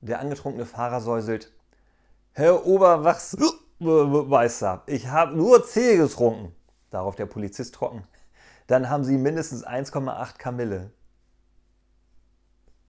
Der angetrunkene Fahrer säuselt. Herr Oberwachsmeister, ich habe nur Tee getrunken. Darauf der Polizist trocken. Dann haben Sie mindestens 1,8 Kamille.